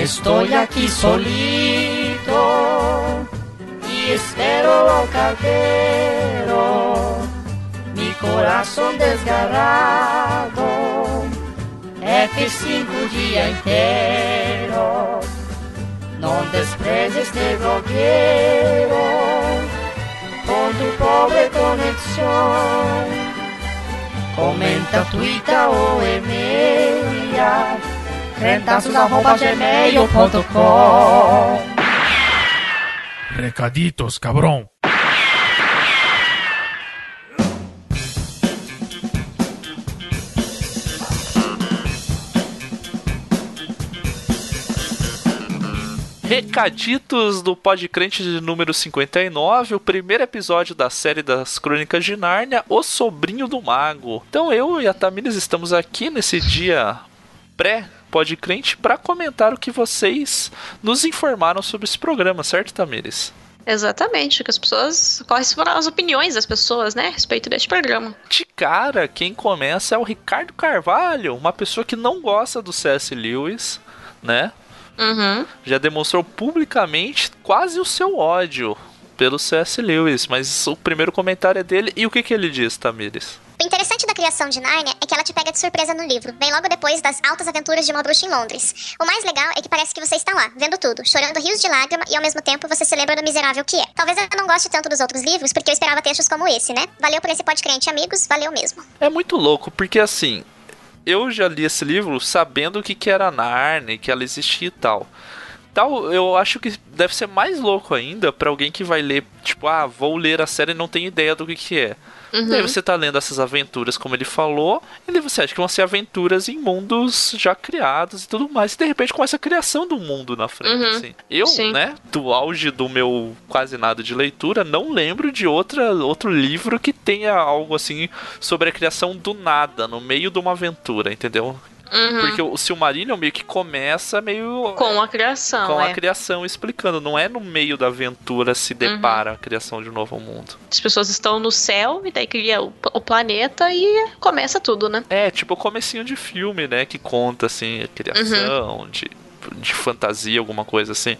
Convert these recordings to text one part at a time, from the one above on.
Estoy aquí solito y espero bocadero, mi corazón desgarrado, F5 día entero, no desprecies este de bloqueo con tu pobre conexión, comenta, tuita o email crentaços.gmail.com Recaditos, cabrão. Recaditos do Podcrente de número 59, o primeiro episódio da série das Crônicas de Nárnia, O Sobrinho do Mago. Então eu e a Tamires estamos aqui nesse dia pré Podcrente para comentar o que vocês nos informaram sobre esse programa, certo, Tamires? Exatamente, que as pessoas. Quais foram as opiniões das pessoas, né, a respeito deste programa. De cara, quem começa é o Ricardo Carvalho, uma pessoa que não gosta do C.S. Lewis, né? Uhum. Já demonstrou publicamente quase o seu ódio pelo C.S. Lewis, mas o primeiro comentário é dele. E o que, que ele diz, Tamires? O interessante da criação de Nárnia é que ela te pega de surpresa no livro, bem logo depois das altas aventuras de uma bruxa em Londres. O mais legal é que parece que você está lá, vendo tudo, chorando rios de lágrima e ao mesmo tempo você se lembra do miserável que é. Talvez eu não goste tanto dos outros livros porque eu esperava textos como esse, né? Valeu por esse podcast, amigos, valeu mesmo. É muito louco, porque assim, eu já li esse livro sabendo o que, que era Narnia, que ela existia e tal. Tal, eu acho que deve ser mais louco ainda para alguém que vai ler, tipo, ah, vou ler a série e não tem ideia do que, que é. Uhum. Daí você tá lendo essas aventuras, como ele falou, e daí você acha que vão ser aventuras em mundos já criados e tudo mais. E de repente começa a criação do mundo na frente, Uhum. assim. Eu, Sim. né, do auge do meu quase nada de leitura, não lembro de outra, outro livro que tenha algo assim sobre a criação do nada, no meio de uma aventura, entendeu? Uhum. Porque o Silmarillion meio que começa meio Com a criação, com é. a criação explicando, não é no meio da aventura se depara a criação de um novo mundo. As pessoas estão no céu e daí cria o, o planeta e começa tudo, né? É, tipo o comecinho de filme, né, que conta assim a criação de, de fantasia, alguma coisa assim.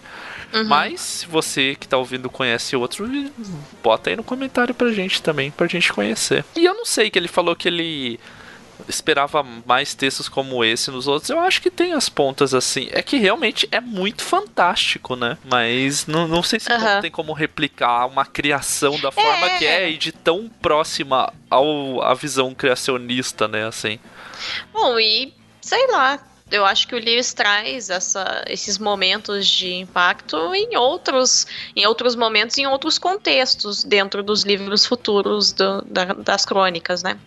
Uhum. Mas se você que tá ouvindo conhece outro, bota aí no comentário pra gente também, pra gente conhecer. E eu não sei que ele falou que ele esperava mais textos como esse nos outros. Eu acho que tem as pontas assim. É que realmente é muito fantástico, né? Mas não, não sei se Aham. tem como replicar uma criação da forma É. que é e de tão próxima ao a visão criacionista, né, assim. Bom, e sei lá, eu acho que o Lewis traz essa, esses momentos de impacto em outros, em outros momentos, em outros contextos dentro dos livros futuros do- da- das crônicas, né?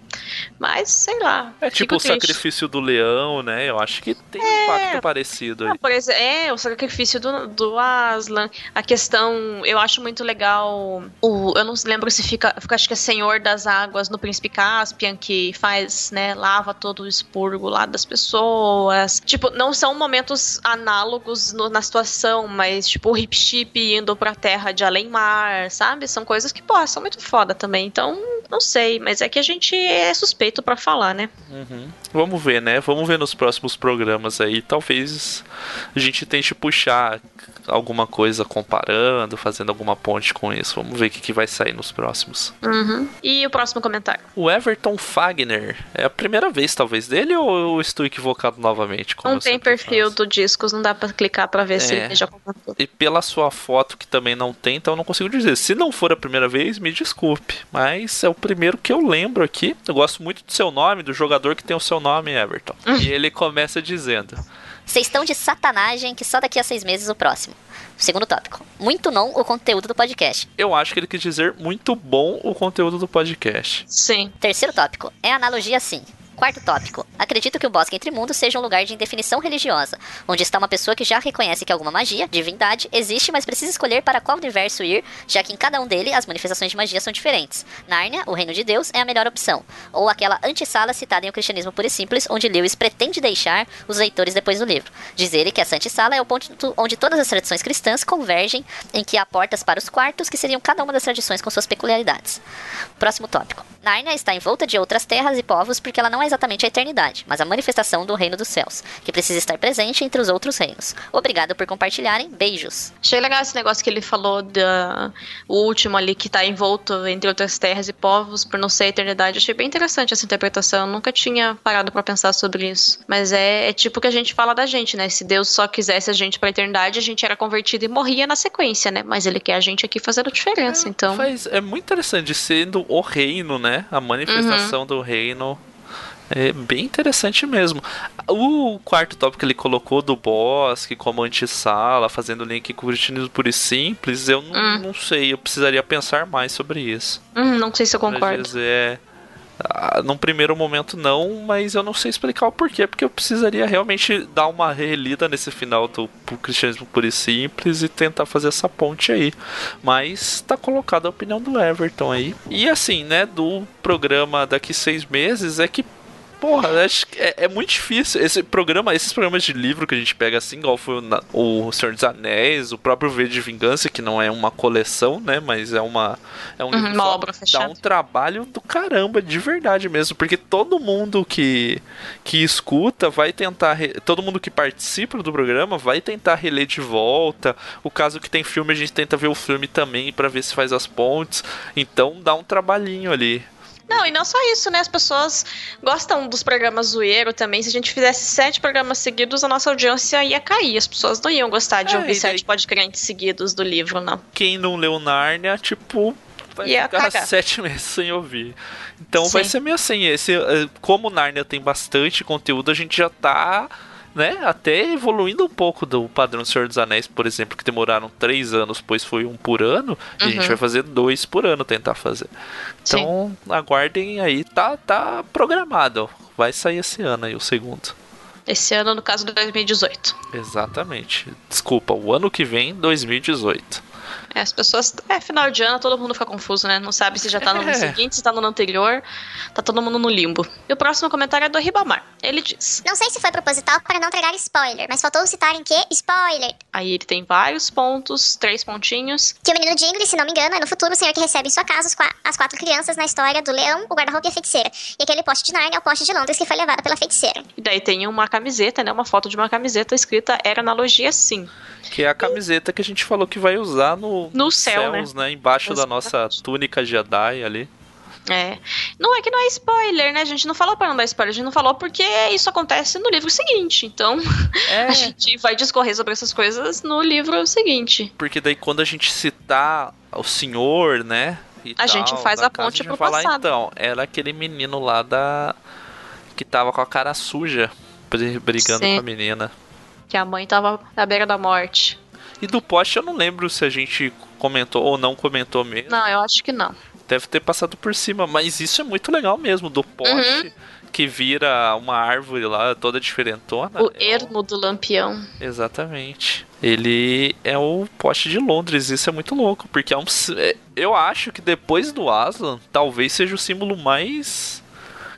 Mas sei lá. É tipo fico o triste. sacrifício do leão, né? Eu acho que tem um É. impacto parecido aí. Por exemplo, é, o sacrifício do, do Aslan, a questão, eu acho muito legal, o, eu não lembro se fica, fica, acho que é Senhor das Águas no Príncipe Caspian, que faz, né, lava todo o expurgo lá das pessoas, tipo, não são momentos análogos no- na situação, mas tipo, o Hip Chip indo pra terra de Além-Mar, sabe? São coisas que, pô, são muito foda também, então, não sei, mas é que a gente é suspeito pra falar, né? Uhum. Vamos ver, né? Vamos ver nos próximos programas aí. Talvez a gente tente puxar alguma coisa comparando, fazendo alguma ponte com isso. Vamos ver o que, que vai sair nos próximos. Uhum. E o próximo comentário? O Everton Fagner. É a primeira vez, talvez, dele ou eu estou equivocado novamente? Não tem perfil faço? do Discos, não dá pra clicar pra ver se É. ele já comentou. E pela sua foto, que também não tem, então eu não consigo dizer. Se não for a primeira vez, me desculpe. Mas é o primeiro que eu lembro aqui. Eu gosto muito do seu nome, do jogador que tem o seu nome, Everton. e ele começa dizendo: Vocês estão de satanagem que só daqui a seis meses o próximo. Segundo tópico. Muito não o conteúdo do podcast. Eu acho que ele quis dizer muito bom o conteúdo do podcast. Sim. Terceiro tópico. É analogia sim. Quarto tópico. Acredito que o Bosque Entre Mundos seja um lugar de indefinição religiosa, onde está uma pessoa que já reconhece que alguma magia, divindade, existe, mas precisa escolher para qual universo ir, já que em cada um dele as manifestações de magia são diferentes. Nárnia, o reino de Deus, é a melhor opção. Ou aquela antessala citada em O Cristianismo Puro e Simples, onde Lewis pretende deixar os leitores depois do livro. Diz ele que essa antessala é o ponto onde todas as tradições cristãs convergem, em que há portas para os quartos, que seriam cada uma das tradições com suas peculiaridades. Próximo tópico. Nárnia está envolta de outras terras e povos porque ela não é é exatamente a eternidade, mas a manifestação do reino dos céus, que precisa estar presente entre os outros reinos. Obrigado por compartilharem. Beijos. Achei legal esse negócio que ele falou da o último ali que tá envolto entre outras terras e povos por não ser a eternidade. Achei bem interessante essa interpretação. Eu nunca tinha parado para pensar sobre isso. Mas é, é tipo que a gente fala da gente, né? Se Deus só quisesse a gente pra eternidade, a gente era convertido e morria na sequência, né? Mas ele quer a gente aqui fazendo diferença, É, então. faz- é muito interessante sendo o reino, né? A manifestação Uhum. do reino. É bem interessante mesmo. O quarto tópico que ele colocou do bosque como antessala, fazendo link com o e simples, eu não, Hum. não sei, eu precisaria pensar mais sobre isso. Hum, não sei se eu concordo. dizer, ah, num primeiro momento não, mas eu não sei explicar o porquê, porque eu precisaria realmente dar uma relida nesse final do cristianismo puro e simples e tentar fazer essa ponte aí. Mas tá colocada a opinião do Everton aí. E assim, né, do programa daqui seis meses é que Porra, acho que é, é muito difícil. Esse programa, esses programas de livro que a gente pega assim, igual foi o, o Senhor dos Anéis, o próprio V de Vingança, que não é uma coleção, né? Mas é uma. É um Uhum, livro uma obra Dá fechada. um trabalho do caramba, de verdade mesmo. Porque todo mundo que, que escuta vai tentar. re- Todo mundo que participa do programa vai tentar reler de volta. O caso que tem filme, a gente tenta ver o filme também pra ver se faz as pontes. Então dá um trabalhinho ali. Não, e não só isso, né? As pessoas gostam dos programas zoeiro também. Se a gente fizesse sete programas seguidos, a nossa audiência ia cair. As pessoas não iam gostar de É, ouvir e daí- sete podcasts seguidos do livro, não. quem não leu Nárnia, tipo, vai Ia ficar cagar. sete meses sem ouvir. Então vai Sim. ser meio assim. Esse, eh, como Nárnia tem bastante conteúdo, a gente já tá. Né, até evoluindo um pouco do padrão Senhor dos Anéis, por exemplo, que demoraram três anos, pois foi um por ano, e a gente Uhum. vai fazer dois por ano tentar fazer. Então, aguardem aí, tá, tá programado. Vai sair esse ano aí, o segundo. Esse ano, no caso de 2018. Exatamente. Desculpa, o ano que vem, 2018. É, as pessoas. É, final de ano, todo mundo fica confuso, né? Não sabe se já tá no ano É. seguinte, se tá no ano anterior. Tá todo mundo no limbo. E o próximo comentário é do Ribamar. Ele diz. Não sei se foi proposital para não tragar spoiler, mas faltou citar em que spoiler. Aí ele tem vários pontos, três pontinhos. Que o menino Dingle, se não me engano, é no futuro o senhor que recebe em sua casa qua- as quatro crianças na história do leão, o guarda-roupa e a feiticeira. E aquele poste de Narnia é o poste de Londres que foi levado pela feiticeira. E daí tem uma camiseta, né? Uma foto de uma camiseta escrita Era analogia sim. Que é a camiseta que a gente falou que vai usar no, No nos céu, céus, né? Embaixo da nossa túnica Jedi ali. É. Não é que não é spoiler, né? A gente não falou pra não dar spoiler, a gente não falou porque isso acontece no livro seguinte. Então, É, a gente vai discorrer sobre essas coisas no livro seguinte. porque daí quando a gente citar o senhor, né? e A tal, gente faz a ponte gente vai pro falar, passado. Então, era aquele menino lá da. que tava com a cara suja, bri- brigando Sim. com a menina. Que a mãe tava à beira da morte. E do poste eu não lembro se a gente comentou ou não comentou mesmo. Não, eu acho que não. Deve ter passado por cima, mas isso é muito legal mesmo, do poste. Uhum. Que vira uma árvore lá, toda diferentona. O É ermo do lampião. Exatamente. Ele é o poste de Londres, isso é muito louco, porque é um. é- Eu acho que depois do Aslan, talvez seja o símbolo mais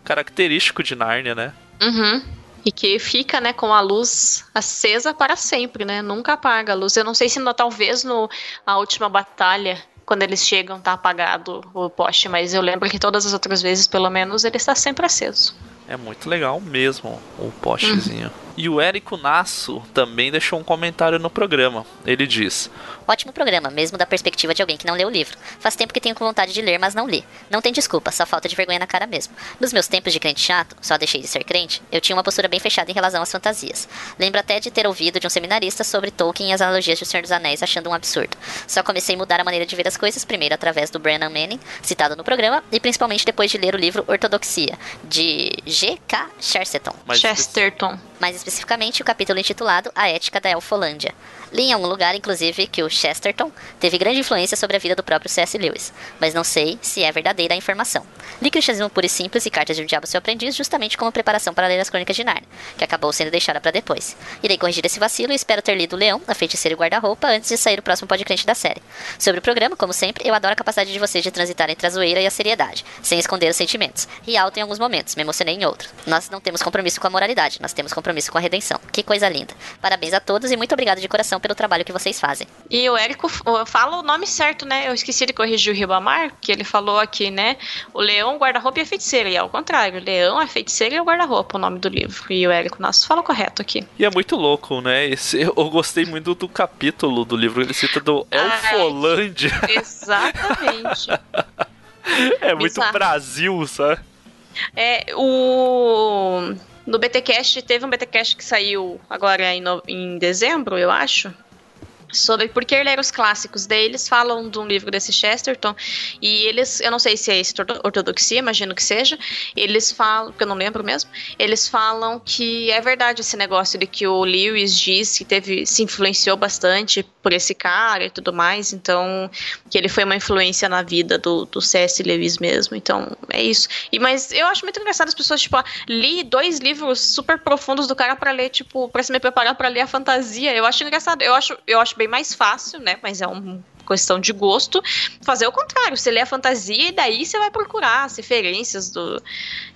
característico de Nárnia, né? Uhum. E que fica, né, com a luz acesa para sempre, né? Nunca apaga a luz. Eu não sei se no- talvez no a última batalha, quando eles chegam, tá apagado o poste, mas eu lembro que todas as outras vezes, pelo menos, ele está sempre aceso. É muito legal mesmo o postezinho. E o Érico Nasso também deixou um comentário no programa. Ele diz: Ótimo programa, mesmo da perspectiva de alguém que não leu o livro. Faz tempo que tenho vontade de ler, mas não li. Não tem desculpa, só falta de vergonha na cara mesmo. Nos meus tempos de crente chato, só deixei de ser crente, eu tinha uma postura bem fechada em relação às fantasias. Lembro até de ter ouvido de um seminarista sobre Tolkien e as analogias de O Senhor dos Anéis, achando um absurdo. Só comecei a mudar a maneira de ver as coisas, primeiro através do Brennan Manning, citado no programa, e principalmente depois de ler o livro Ortodoxia, de G.K. Chesterton. Chesterton. Mais especificamente, o capítulo intitulado A Ética da Elfolândia. Li em algum lugar, inclusive, que o Chesterton teve grande influência sobre a vida do próprio C.S. Lewis, mas não sei se é verdadeira a informação. Li Cristianismo Puro e Simples e Cartas de um Diabo Seu Aprendiz justamente como preparação para ler as Crônicas de Narnia, que acabou sendo deixada para depois. Irei corrigir esse vacilo e espero ter lido Leão, a Feiticeira e o Guarda-Roupa antes de sair o próximo podcast da série. Sobre o programa, como sempre, eu adoro a capacidade de vocês de transitar entre a zoeira e a seriedade, sem esconder os sentimentos. Ri alto em alguns momentos, me emocionei em outros. Nós não temos compromisso com a moralidade, nós temos compromisso compromisso com a redenção. Que coisa linda. Parabéns a todos e muito obrigado de coração pelo trabalho que vocês fazem. E o Érico fala o nome certo, né? Eu esqueci de corrigir o Ribamar, que ele falou aqui, né? O leão, guarda-roupa e a feiticeira. E é o contrário. O leão, a feiticeira e o guarda-roupa, o nome do livro. E o Érico Nosso fala correto aqui. E é muito louco, né? Esse, eu gostei muito do capítulo do livro. Ele cita do Elfolândia. exatamente. é muito Bizarro. Brasil, sabe? É, o. No BTcast, teve um BTcast que saiu agora em, no... em dezembro, eu acho sobre por que ler os clássicos. Daí eles falam de um livro desse Chesterton e eles, eu não sei se é esse ortodoxia, imagino que seja. Eles falam, porque eu não lembro mesmo. Eles falam que é verdade esse negócio de que o Lewis diz que teve se influenciou bastante por esse cara e tudo mais. Então que ele foi uma influência na vida do, do C.S. Lewis mesmo. Então é isso. E mas eu acho muito engraçado as pessoas tipo, ah, li dois livros super profundos do cara para ler tipo para se me preparar para ler a fantasia. Eu acho engraçado. Eu acho eu acho bem mais fácil, né? Mas é uma questão de gosto, fazer o contrário. Você lê a fantasia e daí você vai procurar as referências do.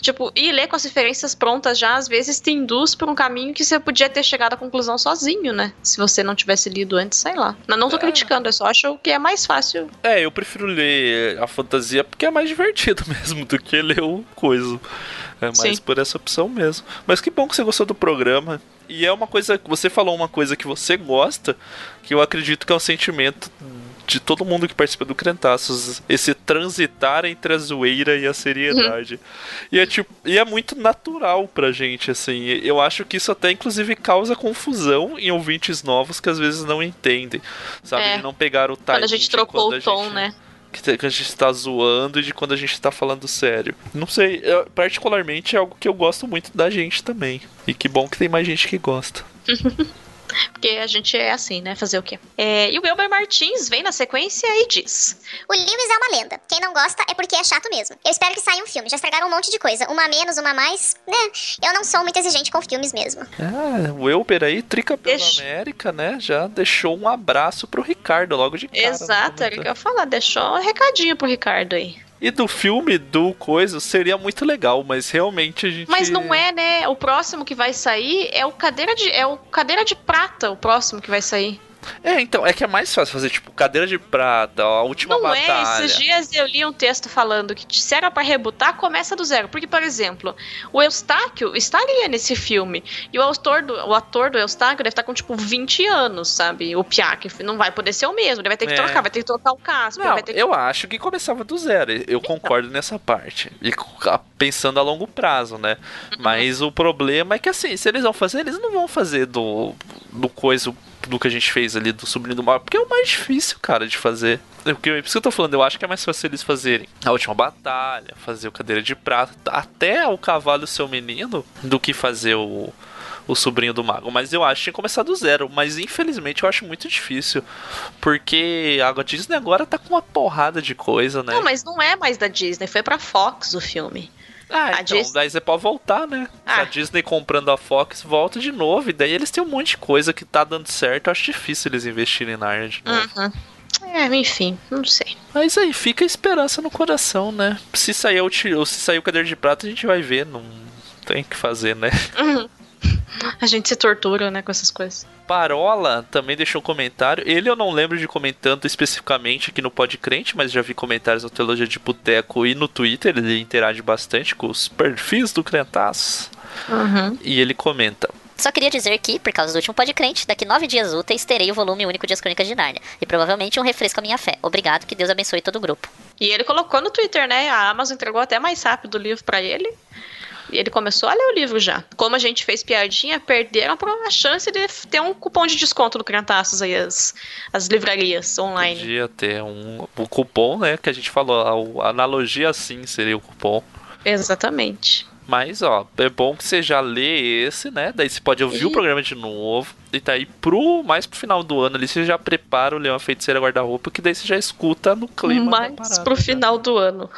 Tipo, e ler com as referências prontas já, às vezes te induz por um caminho que você podia ter chegado à conclusão sozinho, né? Se você não tivesse lido antes, sei lá. Não, não tô é. criticando, eu só acho que é mais fácil. É, eu prefiro ler a fantasia porque é mais divertido mesmo do que ler o coisa. É mais Sim. por essa opção mesmo. Mas que bom que você gostou do programa. E é uma coisa. Você falou uma coisa que você gosta, que eu acredito que é um sentimento de todo mundo que participa do Crentaços, esse transitar entre a zoeira e a seriedade. Uhum. E, é, tipo, e é muito natural pra gente, assim. Eu acho que isso até, inclusive, causa confusão em ouvintes novos que às vezes não entendem, sabe? É. De não pegar o time. Quando a gente trocou o tom, gente... né? que a gente está zoando e de quando a gente está falando sério. Não sei, eu, particularmente é algo que eu gosto muito da gente também. E que bom que tem mais gente que gosta. Porque a gente é assim, né? Fazer o quê? É, e o Wilber Martins vem na sequência e diz: O Lewis é uma lenda. Quem não gosta é porque é chato mesmo. Eu espero que saia um filme. Já estragaram um monte de coisa. Uma a menos, uma a mais. Né? Eu não sou muito exigente com filmes mesmo. É, o Wilber aí, trica pela Deixa... América, né? Já deixou um abraço pro Ricardo logo de cara. Exato, era o que eu ia falar. Deixou um recadinho pro Ricardo aí. E do filme do Coisa seria muito legal, mas realmente a gente. Mas não é, né? O próximo que vai sair é o Cadeira de, é o Cadeira de Prata, o próximo que vai sair. É, então, é que é mais fácil fazer, tipo, cadeira de prata, a última não batalha. Não é, esses dias eu li um texto falando que se era pra rebutar, começa do zero. Porque, por exemplo, o Eustáquio estaria nesse filme. E o ator do, o ator do Eustáquio deve estar com, tipo, 20 anos, sabe? O Piak não vai poder ser o mesmo. Ele vai ter que é. trocar, vai ter que trocar o casco. Não, que... eu acho que começava do zero. Eu então. concordo nessa parte. E pensando a longo prazo, né? Uhum. Mas o problema é que, assim, se eles vão fazer, eles não vão fazer do, do coisa do que a gente fez ali do Sobrinho do Mal, porque é o mais difícil, cara, de fazer. É porque, por isso que eu tô falando, eu acho que é mais fácil eles fazerem a última batalha, fazer o Cadeira de Prata, até o Cavalo Seu Menino, do que fazer o, o Sobrinho do Mago. Mas eu acho que tinha que começar do zero. Mas infelizmente eu acho muito difícil. Porque a Disney agora tá com uma porrada de coisa, né? Não, mas não é mais da Disney, foi pra Fox o filme. Ah, a então, Disney... daí você pode voltar, né? Ah. a Disney comprando a Fox, volta de novo. E daí eles têm um monte de coisa que tá dando certo. Eu acho difícil eles investirem na área de novo. Uhum. É, enfim, não sei. Mas aí fica a esperança no coração, né? Se sair o, se sair o cadeiro de prata, a gente vai ver. Não tem o que fazer, né? Uhum. A gente se tortura, né, com essas coisas. Parola também deixou um comentário. Ele eu não lembro de comentando especificamente aqui no Podcrente, mas já vi comentários no Teologia de Boteco e no Twitter. Ele interage bastante com os perfis do Crentaço. Uhum. E ele comenta. Só queria dizer que, por causa do último podcrente, daqui nove dias úteis terei o volume único de As Crônicas de Nárnia. E provavelmente um refresco à minha fé. Obrigado, que Deus abençoe todo o grupo. E ele colocou no Twitter, né? A Amazon entregou até mais rápido o livro para ele. E ele começou a ler o livro já. Como a gente fez piadinha, perderam a chance de ter um cupom de desconto no Criantaços aí, as, as livrarias online. Podia ter um, um cupom, né? Que a gente falou, a, a analogia assim seria o cupom. Exatamente. Mas, ó, é bom que você já lê esse, né? Daí você pode ouvir e... o programa de novo. E tá aí pro, mais pro final do ano ali, você já prepara o Leão a Feiticeira Guarda-Roupa, que daí você já escuta no clima. Mais pro final do ano.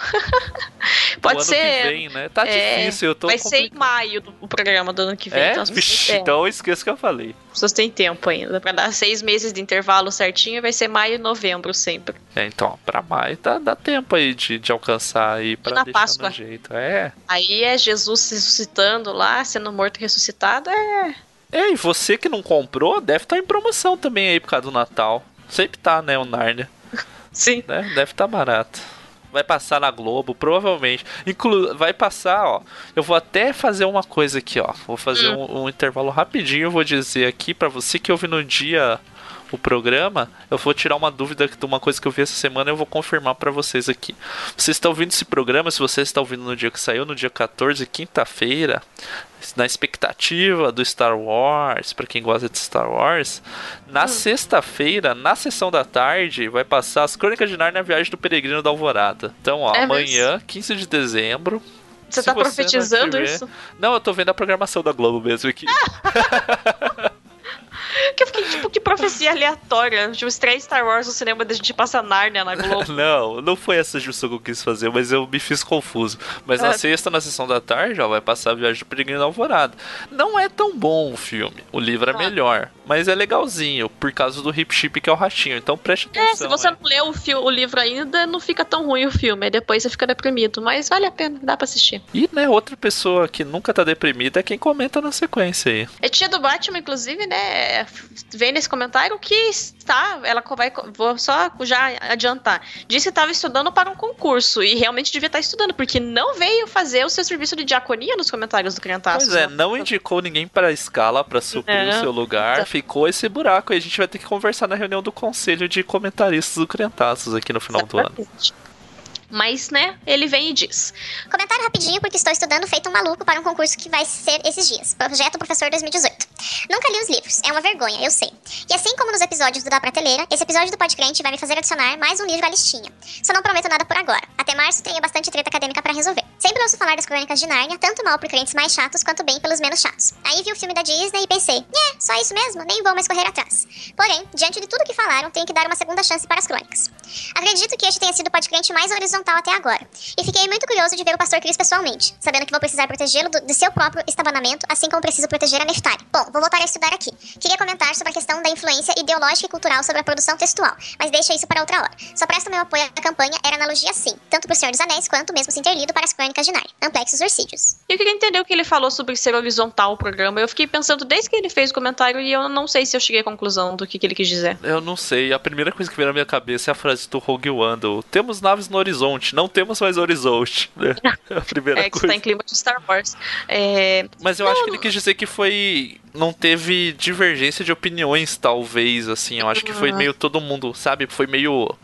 Pode o ano ser. que vem, né? Tá é, difícil, eu tô Vai ser em complicado. maio do- o programa do ano que vem. É? Então, Vixe, então eu esqueço que eu falei. As pessoas têm tempo ainda. Pra dar seis meses de intervalo certinho, vai ser maio e novembro sempre. É, então, pra maio tá, dá tempo aí de, de alcançar aí pra na deixar Páscoa. no jeito. É. Aí é Jesus ressuscitando lá, sendo morto e ressuscitado. É. É, e você que não comprou, deve estar em promoção também aí por causa do Natal. Sempre tá, né, o Narnia. Sim. né? Deve estar barato. Vai passar na Globo, provavelmente. Inclu vai passar, ó. Eu vou até fazer uma coisa aqui, ó. Vou fazer Hum. um, um intervalo rapidinho. Eu vou dizer aqui pra você que ouve no dia o programa. Eu vou tirar uma dúvida de uma coisa que eu vi essa semana e eu vou confirmar pra vocês aqui. Você está ouvindo esse programa? Se você está ouvindo no dia que saiu, no dia 14, quinta-feira, na expectativa do Star Wars, pra quem gosta de Star Wars, na sexta-feira, na sessão da tarde, vai passar as Crônicas de Narnia, Viagem do Peregrino da Alvorada. Então, ó, É amanhã, 15 de dezembro. Você se tá não profetizando tiver- isso? Não, eu tô vendo a programação da Globo mesmo aqui. Que eu fiquei tipo, que profecia aleatória. Tipo, estreia Star Wars no cinema da gente passa Nárnia na Globo. Não, não foi essa junção que eu quis fazer, mas eu me fiz confuso. Mas na Ah. sexta, na sessão da tarde, ó, vai passar a Viagem do Peregrino da Alvorada. Não é tão bom o filme. O livro é Ah. melhor, mas é legalzinho, por causa do Hip Chip que é o ratinho. Então preste atenção. É, se você né? não leu o, o livro ainda, não fica tão ruim o filme. Aí depois você fica deprimido. Mas vale a pena, dá pra assistir. E, né, outra pessoa que nunca tá deprimida é quem comenta na sequência aí. É tia do Batman, inclusive, né? Vem nesse comentário que está. Ela vai. Vou só já adiantar. Disse que estava estudando para um concurso. E realmente devia estar estudando, porque não veio fazer o seu serviço de diaconia nos comentários do Criantaço. Pois é, não indicou ninguém pra escala pra suprir o seu lugar. Então. Ficou esse buraco aí. A gente vai ter que conversar na reunião do conselho de comentaristas do Criantaços aqui no final do ano. Mas, né, ele vem e diz. Comentário rapidinho porque estou estudando feito um maluco para um concurso que vai ser esses dias. Projeto Professor 2018. Nunca li os livros, é uma vergonha, eu sei. E assim como nos episódios do Da Prateleira, esse episódio do Podcrente vai me fazer adicionar mais um livro à listinha. Só não prometo nada por agora. Até março tenho bastante treta acadêmica para resolver. Sempre ouço falar das crônicas de Nárnia, tanto mal por crentes mais chatos quanto bem pelos menos chatos. Aí vi o filme da Disney e pensei, é, só isso mesmo, nem vou mais correr atrás. Porém, diante de tudo que falaram, tenho que dar uma segunda chance para as crônicas. Acredito que este tenha sido o podcrente mais horizontal até agora. E fiquei muito curioso de ver o pastor Cris pessoalmente, sabendo que vou precisar protegê-lo do- de seu próprio estabanamento, assim como preciso proteger a Neftali. Bom, vou voltar a estudar aqui. Queria comentar sobre a questão da influência ideológica e cultural sobre a produção textual, mas deixa isso para outra hora. Só presto meu apoio à campanha Era Analogia Sim, tanto pro Senhor dos Anéis quanto mesmo se interlido para as crônicas de Narnia. Amplexos Orcídeos. Eu queria entender o que ele falou sobre ser horizontal o programa. Eu fiquei pensando desde que ele fez o comentário e eu não sei se eu cheguei à conclusão do que, que ele quis dizer. Eu não sei, a primeira coisa que veio na minha cabeça é a frase do Rogue One: do, Temos naves no horizonte, não temos mais horizonte. né? É a primeira É que você coisa. tá em clima de Star Wars. É, Mas eu acho que ele quis dizer que foi. Não teve divergência de opiniões, talvez, assim. Eu acho que foi Uhum. meio todo mundo, sabe? Foi meio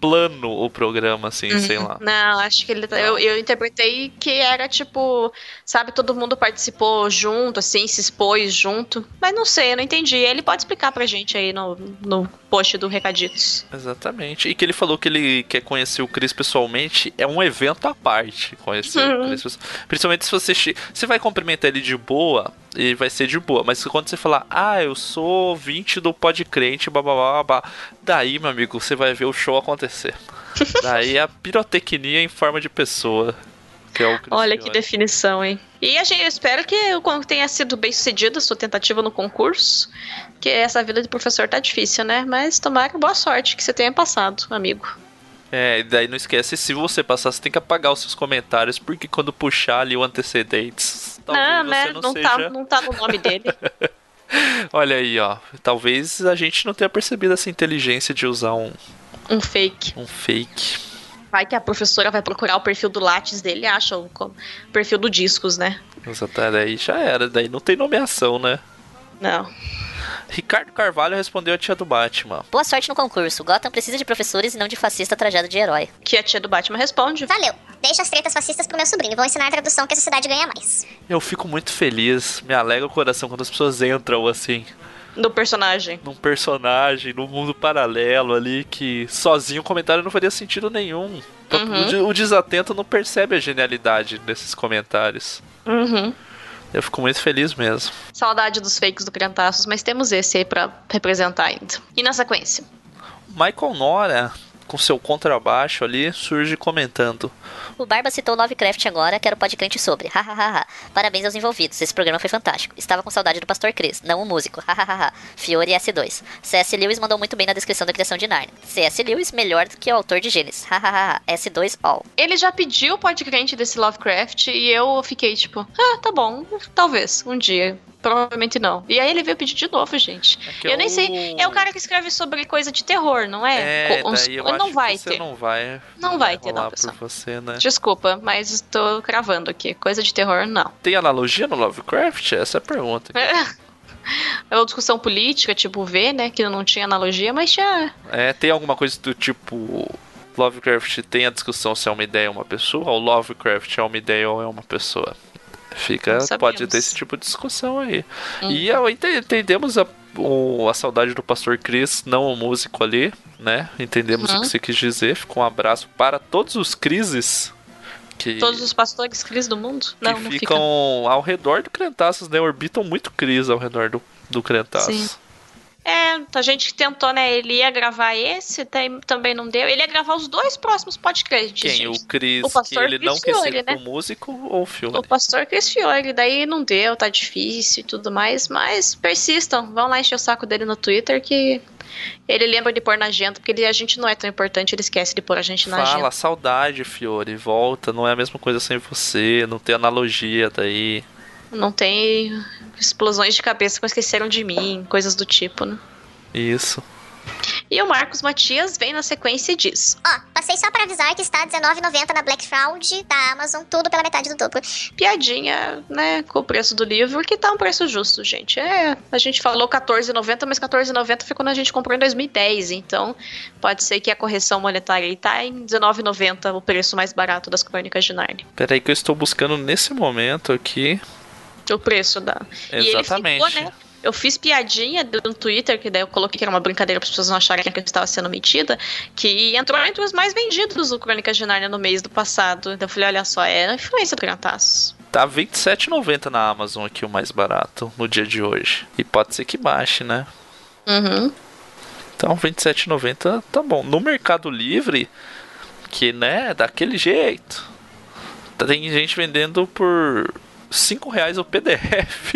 plano o programa, assim, sei lá. Não, acho que ele. tá- Eu, eu interpretei que era tipo, sabe, todo mundo participou junto, assim, se expôs junto. Mas não sei, eu não entendi. Ele pode explicar pra gente aí no, no post do Recaditos. Exatamente. E que ele falou que ele quer conhecer o Chris pessoalmente é um evento à parte. Conhecer o Uhum. Chris Principalmente se você. Você vai cumprimentar ele de boa, e vai ser de boa. Mas quando você falar, ah, eu sou 20 do Podcrente, blá blá blá blá, daí, meu amigo, você vai ver o show acontecer. daí a pirotecnia em forma de pessoa. Que é o Chris Olha que definição, hein? E a gente, eu espero que tenha sido bem sucedida a sua tentativa no concurso. Que essa vida de professor tá difícil, né? Mas tomara boa sorte que você tenha passado, amigo. É, e daí não esquece, se você passar, você tem que apagar os seus comentários, porque quando puxar ali o antecedentes, não, né? não, Não, seja... tá, não tá no nome dele. Olha aí, ó. Talvez a gente não tenha percebido essa inteligência de usar um, Um fake. um fake. Vai que a professora vai procurar o perfil do Lattes dele e acha o perfil do Discos, né? Exato, daí já era, daí não tem nomeação, né? Não. Ricardo Carvalho respondeu a tia do Batman. Boa sorte no concurso. Gotham precisa de professores e não de fascista trajado de herói. Que a tia do Batman responde. Valeu. Deixa as tretas fascistas pro meu sobrinho. Vou ensinar a tradução que a sociedade ganha mais. Eu fico muito feliz, me alegra o coração quando as pessoas entram assim, Do personagem. num personagem, num mundo paralelo ali, que sozinho o comentário não faria sentido nenhum. Uhum. O desatento não percebe a genialidade desses comentários. Uhum. Eu fico muito feliz mesmo. Saudade dos fakes do Criantaços, mas temos esse aí pra representar ainda. E na sequência? Michael Nora com seu contrabaixo ali, surge comentando. O Barba citou Lovecraft agora, quero crente sobre. Hahaha. Parabéns aos envolvidos, esse programa foi fantástico. Estava com saudade do Pastor Chris, não o músico. Hahaha. Fiore S2. C.S. Lewis mandou muito bem na descrição da criação de Narnia. C.S. Lewis melhor do que o autor de Gênesis. Hahaha. S2 all. Ele já pediu o podcast desse Lovecraft e eu fiquei tipo, ah, tá bom, talvez, um dia. Provavelmente não. E aí ele veio pedir de novo, gente. É eu nem sei. É o cara que escreve sobre coisa de terror, não é? É, daí eu não vai ter. não vai. Não, vai ter, não, pessoal. Você, né? Desculpa, mas estou cravando aqui. Coisa de terror, não. Tem analogia no Lovecraft? Essa é a pergunta. É uma discussão política, tipo V, né? Que não tinha analogia, mas tinha. É, tem alguma coisa do tipo. Lovecraft tem a discussão se é uma ideia ou uma pessoa, ou Lovecraft é uma ideia ou é uma pessoa. Fica, pode ter esse tipo de discussão aí. E eu entendemos a, o, a saudade do pastor Chris, não o músico ali, né? Entendemos uhum. o que você quis dizer. Fica um abraço para todos os crises que, Todos os pastores Cris do mundo? Não, que não ficam fica. ao redor do Crentaços, né? Orbitam muito Cris ao redor do, do Crentaços. Sim. É, a gente tentou, né? Ele ia gravar esse, tem, também não deu. Ele ia gravar os dois próximos podcasts. Quem? Gente. O Cris, o pastor que ele Chris não quis ser né? músico ou o filme? O pastor Chris Fiore, daí não deu, tá difícil e tudo mais, mas persistam. Vão lá encher o saco dele no Twitter que ele lembra de pôr na agenda, porque ele, a gente não é tão importante, ele esquece de pôr a gente na Fala, agenda. Fala, saudade, Fiore, volta, não é a mesma coisa sem você, não tem analogia daí. Não tem explosões de cabeça que esqueceram de mim, coisas do tipo, né? Isso. E o Marcos Matias vem na sequência e diz: Ó, oh, passei só para avisar que está R$19,90 na Black Fraud da Amazon, tudo pela metade do dobro. Piadinha, né, com o preço do livro, que tá um preço justo, gente. É, a gente falou R$14,90, mas R$14,90 foi quando a gente comprou em 2010, então pode ser que a correção monetária aí tá em R$19,90, o preço mais barato das Crônicas de Narnia. Peraí que eu estou buscando nesse momento aqui. O preço da. Exatamente. E ele ficou, né? Eu fiz piadinha no Twitter, que daí eu coloquei que era uma brincadeira para as pessoas não acharem que eu estava sendo metida, que entrou entre os mais vendidos do Crônicas de Narnia no mês do passado. Então eu falei, olha só, é influência do Grantaço. Tá R$27,90 na Amazon aqui o mais barato no dia de hoje. E pode ser que baixe, né? Uhum. Então R$27,90 tá bom. No Mercado Livre, que né, daquele jeito. Tem gente vendendo por 5 reais o PDF.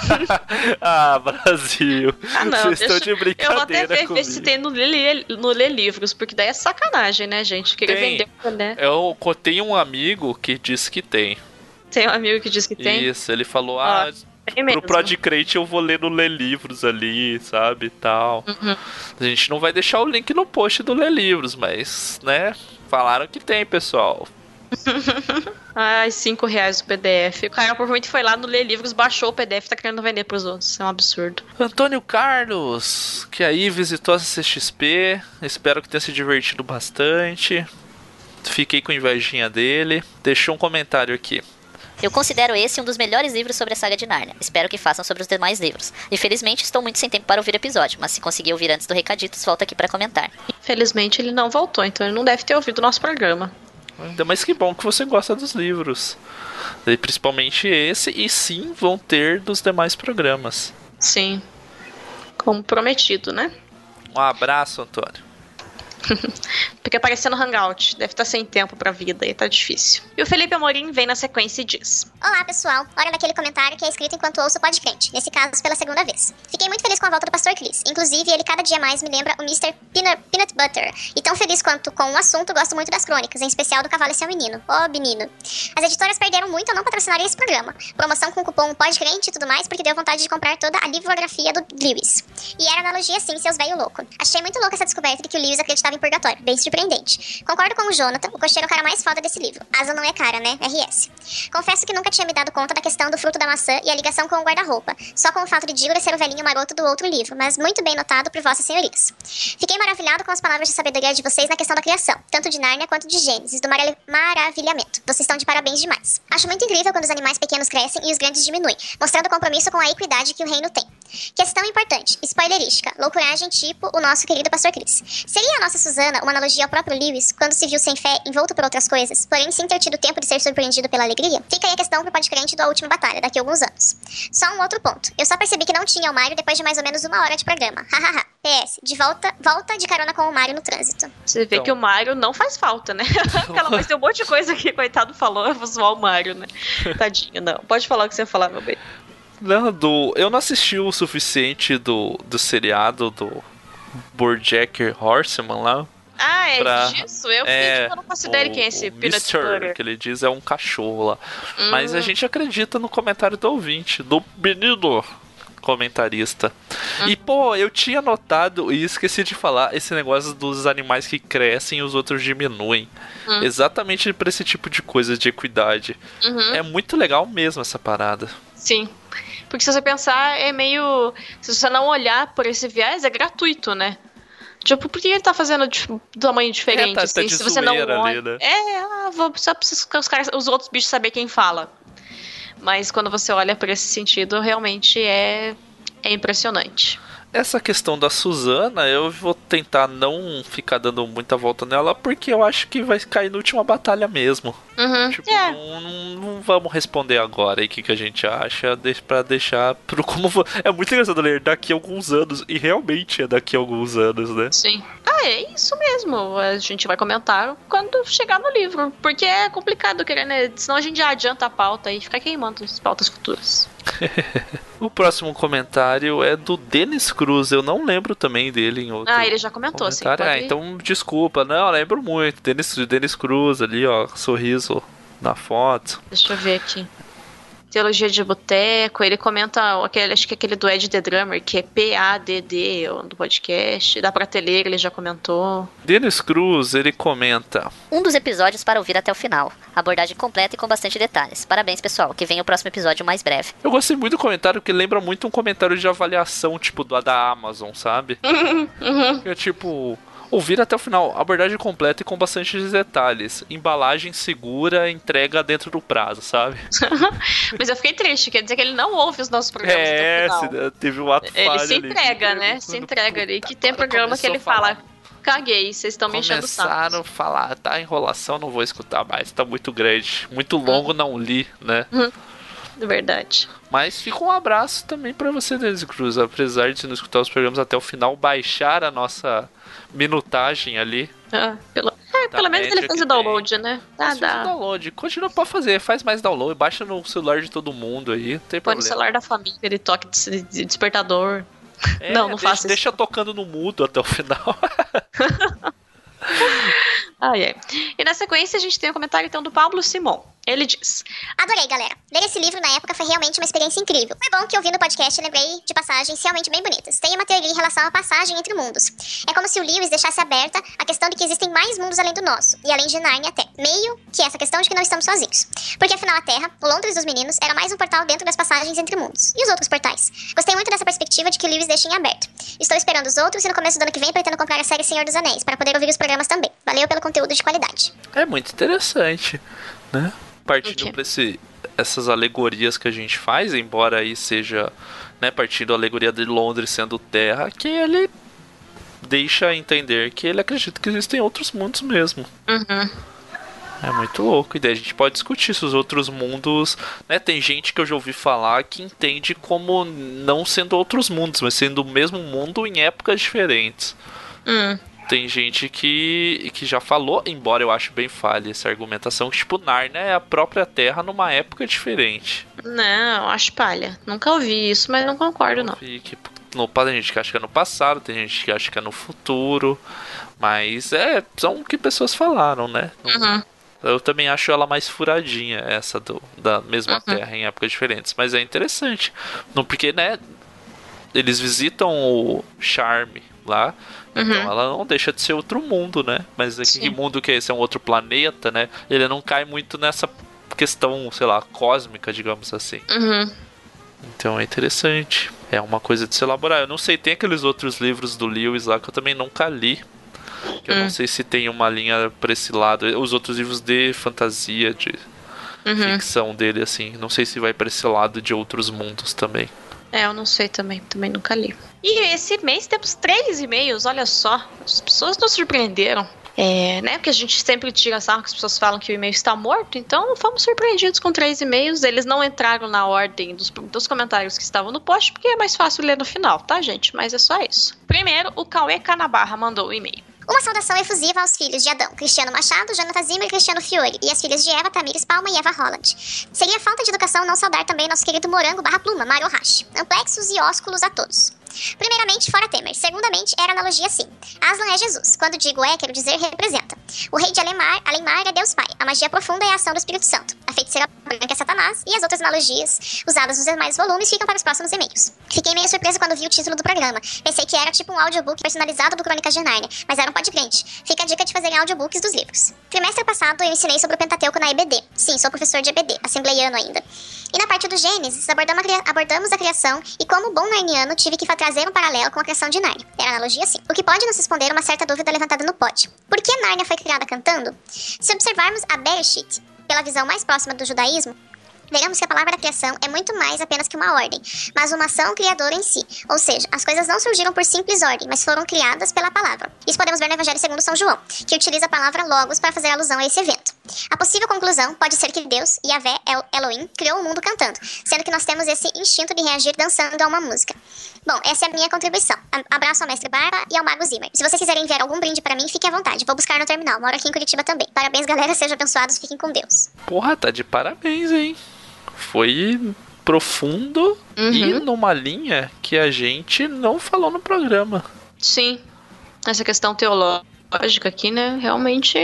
ah, Brasil. Ah, não, Vocês estão de brincadeira. Eu vou até ver, ver se tem no Lê, no Lê Livros, porque daí é sacanagem, né, gente? Querer tem. vender. Né? Eu tenho um amigo que disse que tem. Tem um amigo que diz que tem? Isso, ele falou, ah. ah pro Prodcrate eu vou ler no Lê Livros ali, sabe, tal. Uhum. A gente não vai deixar o link no post do Lê Livros, mas, né, falaram que tem, pessoal. Ai, 5 reais o PDF. O cara provavelmente foi lá no Ler Livros, baixou o PDF e tá querendo vender pros outros. É um absurdo. Antônio Carlos, que aí visitou a CXP. Espero que tenha se divertido bastante. Fiquei com invejinha dele. Deixou um comentário aqui. Eu considero esse um dos melhores livros sobre a saga de Narnia. Espero que façam sobre os demais livros. Infelizmente, estou muito sem tempo para ouvir o episódio, mas se conseguir ouvir antes do Recaditos, volta aqui para comentar. Infelizmente, ele não voltou, então ele não deve ter ouvido o nosso programa. Ainda mais que bom que você gosta dos livros. E principalmente esse, e sim vão ter dos demais programas. Sim. Como prometido, né? Um abraço, Antônio. Porque apareceu no Hangout. Deve estar sem tempo pra vida e tá difícil. E o Felipe Amorim vem na sequência e diz: Olá, pessoal. Hora daquele comentário que é escrito enquanto ouço o podcast, nesse caso pela segunda vez. Fiquei muito feliz com a volta do Pastor Chris. Inclusive, ele cada dia mais me lembra o Mr. Peanut, Peanut Butter. E tão feliz quanto com o assunto, gosto muito das crônicas, em especial do Cavalo e seu Menino. Ô, oh, menino. As editoras perderam muito ao não patrocinarem esse programa. Promoção com cupom PODCRENTE e tudo mais, porque deu vontade de comprar toda a livrografia do Lewis. E era analogia sim, seus velho louco. Achei muito louca essa descoberta de que o Lewis acreditava em purgatório. Bem surpreendente. Concordo com o Jonathan, o cocheiro é o cara mais foda desse livro. Asa não é cara, né? RS. Confesso que nunca tinha me dado conta da questão do fruto da maçã e a ligação com o guarda-roupa, só com o fato de Dígora ser o velhinho maroto do outro livro, mas muito bem notado por vossas senhorias. Fiquei maravilhado com as palavras de sabedoria de vocês na questão da criação, tanto de Nárnia quanto de Gênesis, do maravilhamento. Vocês estão de parabéns demais. Acho muito incrível quando os animais pequenos crescem e os grandes diminuem, mostrando o compromisso com a equidade que o reino tem. Questão importante, spoilerística, loucuragem tipo o nosso querido pastor Chris. Seria a nossa Susana uma analogia ao próprio Lewis quando se viu sem fé, envolto por outras coisas, porém sem ter tido tempo de ser surpreendido pela alegria? Fica aí a questão pro podcrente da última batalha, daqui a alguns anos. Só um outro ponto. Eu só percebi que não tinha o Mario depois de mais ou menos uma hora de programa. Hahaha. PS, de volta, volta de carona com o Mario no trânsito. Você vê Então. que o Mario não faz falta, né? Aquela vez tem um monte de coisa que o coitado falou, eu vou zoar o Mario, né? Tadinho, não. Pode falar o que você ia falar, meu bem. Não, do, eu não assisti o suficiente do, do seriado do Bojack Horseman lá. Ah, é Pra- disso? Eu É, que eu não faço ideia quem é esse o Peanut Butter. que ele diz é um cachorro lá. Mas Hum. a gente acredita no comentário do ouvinte, do menino comentarista. Hum. E, pô, eu tinha notado e esqueci de falar esse negócio dos animais que crescem e os outros diminuem. Hum. Exatamente pra esse tipo de coisa de equidade. Uhum. É muito legal mesmo essa parada. Sim. Porque se você pensar, é meio. Se você não olhar por esse viés, é gratuito, né? Tipo, por que ele tá fazendo de tamanho diferente? É, tá- tá assim, de se você não olha. ali, né? É, ah, vou, só pra os, os, caras, os outros bichos saber quem fala. Mas quando você olha por esse sentido, realmente é, é impressionante. Essa questão da Suzana, eu vou tentar não ficar dando muita volta nela, porque eu acho que vai cair na última batalha mesmo. Uhum. Tipo, é. não, não- vamos responder agora aí o que, que a gente acha, pra deixar pro como. É muito engraçado ler daqui a alguns anos, e realmente é daqui a alguns anos, né? Sim. Ah, é isso mesmo. A gente vai comentar quando chegar no livro. Porque é complicado, querendo, né? senão a gente já adianta a pauta e fica queimando as pautas futuras. O próximo comentário é do Denis Cruz, eu não lembro também dele em outro. Ah, ele já comentou, comentário. pode- Ah, então desculpa, não, lembro muito. Denis, Denis Cruz ali, ó, sorriso na foto. Deixa eu ver aqui. Teologia de Boteco, ele comenta aquele, acho que é aquele do Ed The Drummer, que é P-A-D-D, o do podcast. Da prateleira, ele já comentou. Denis Cruz, ele comenta. Um dos episódios para ouvir até o final. Abordagem completa e com bastante detalhes. Parabéns, pessoal. Que venha o próximo episódio mais breve. Eu gostei muito do comentário, porque lembra muito um comentário de avaliação, tipo, do da Amazon, sabe? Uhum. É tipo. Ouvir até o final, abordagem completa e com bastante detalhes. Embalagem segura, entrega dentro do prazo, sabe? Mas eu fiquei triste, quer dizer que ele não ouve os nossos programas É, se- teve um ato Ele se ali. entrega, né? Quando- Se entrega ali. Que tem programa que ele fala: caguei, vocês estão me enchendo o Começaram a falar, tá enrolação, não vou escutar mais, tá muito grande. Muito longo, não li, né? De verdade. Mas fica um abraço também pra você, Denis Cruz. Apesar de não escutar os programas até o final, baixar a nossa minutagem ali. Ah, pelo, é, Da pelo menos ele fez que o download, né? Dá, Mas fica o dá. download. Continua pra fazer, faz mais download, baixa no celular de todo mundo aí, não tem Põe no problema. celular da família, ele toque de de despertador. É, Não, não deixa, faça isso. Deixa tocando no mudo até o final. Ah, é. E na sequência a gente tem o comentário então do Pablo Simon. Ele diz: Adorei, galera. Ler esse livro na época foi realmente uma experiência incrível. Foi bom que ouvindo o podcast lembrei de passagens realmente bem bonitas. Tem uma teoria em relação à passagem entre mundos. É como se o Lewis deixasse aberta a questão de que existem mais mundos além do nosso, e além de Narnia até. Meio que essa questão de que não estamos sozinhos. Porque afinal a Terra, o Londres dos meninos, era mais um portal dentro das passagens entre mundos. E os outros portais? Gostei muito dessa perspectiva de que o Lewis deixa em aberto. Estou esperando os outros e no começo do ano que vem pretendo comprar a série Senhor dos Anéis, para poder ouvir os programas também. Valeu pelo conteúdo de qualidade. É muito interessante, né? Partindo pra esse, essas alegorias que a gente faz, embora aí seja, né, partindo da alegoria de Londres sendo terra, que ele deixa entender que ele acredita que existem outros mundos mesmo. Uhum. É muito louco. E daí a gente pode discutir se os outros mundos. Né, tem gente que eu já ouvi falar que entende como não sendo outros mundos, mas sendo o mesmo mundo em épocas diferentes. Hum. Tem gente que, que já falou, embora eu ache bem falha essa argumentação, que tipo, Narnia é a própria Terra numa época diferente. Não, acho palha. Nunca ouvi isso, mas não concordo, não. E que no, tem gente que acha que é no passado, tem gente que acha que é no futuro. Mas é, são o que pessoas falaram, né? Uhum. Eu também acho ela mais furadinha, essa do, da mesma Uhum. Terra, em épocas diferentes. Mas é interessante. Não, porque, né? Eles visitam o Charme lá. Então Uhum. ela não deixa de ser outro mundo, né? Mas que Sim. mundo que é esse? É um outro planeta, né? Ele não cai muito nessa questão, sei lá, cósmica, digamos assim. Uhum. Então é interessante. É uma coisa de se elaborar. Eu não sei, tem aqueles outros livros do Lewis lá que eu também nunca li. Que eu Hum. não sei se tem uma linha pra esse lado. Os outros livros de fantasia, de Uhum. ficção dele, assim. Não sei se vai pra esse lado de outros mundos também. É, eu não sei também, também nunca li. E esse mês temos três e-mails, olha só. As pessoas nos surpreenderam. É, né? Porque a gente sempre tira sarro que as pessoas falam que o e-mail está morto, então fomos surpreendidos com três e-mails. Eles não entraram na ordem dos, dos comentários que estavam no post, porque é mais fácil ler no final, tá, gente? Mas é só isso. Primeiro, o Cauê Canabarra mandou o e-mail. Uma saudação efusiva aos filhos de Adão, Cristiano Machado, Jonathan Zimmer e Cristiano Fiore, e as filhas de Eva, Tamires Palma e Eva Holland. Seria falta de educação não saudar também nosso querido morango barra pluma, Mario Hash. Amplexos e ósculos a todos. Primeiramente, fora Temer. Segundamente, era analogia sim. Aslan é Jesus. Quando digo é, quero dizer representa. O rei de Alemar, Alemar é Deus Pai. A magia profunda é a ação do Espírito Santo. A feiticeira branca é Satanás. E as outras analogias usadas nos demais volumes ficam para os próximos e-mails. Fiquei meio surpresa quando vi o título do programa. Pensei que era tipo um audiobook personalizado do Crônicas de Narnia, mas era um podcast. Fica a dica de fazerem audiobooks dos livros. Trimestre passado eu ensinei sobre o Pentateuco na EBD. Sim, sou professor de EBD, assembleiano ainda. E na parte do Gênesis, abordamos a, criação e como bom narniano tive que trazer um paralelo com a criação de Nárnia. Era analogia sim. O que pode nos responder uma certa dúvida levantada no pod. Por que Nárnia foi criada cantando? Se observarmos a Bereshit pela visão mais próxima do judaísmo, Veremos que a palavra criação é muito mais apenas que uma ordem, mas uma ação criadora em si. Ou seja, as coisas não surgiram por simples ordem, mas foram criadas pela palavra. Isso podemos ver no Evangelho segundo São João, que utiliza a palavra logos para fazer alusão a esse evento. A possível conclusão pode ser que Deus, Yahvé, El Elohim, criou o mundo cantando, sendo que nós temos esse instinto de reagir dançando a uma música. Bom, essa é a minha contribuição. Abraço ao mestre Barba e ao Mago Zimmer. Se vocês quiserem enviar algum brinde para mim, fique à vontade. Vou buscar no terminal. Moro aqui em Curitiba também. Parabéns, galera. Sejam abençoados. Fiquem com Deus. Porra, tá de parabéns, hein? Foi profundo e Uhum. numa linha que a gente não falou no programa. Sim. Essa questão teológica aqui, né? Realmente.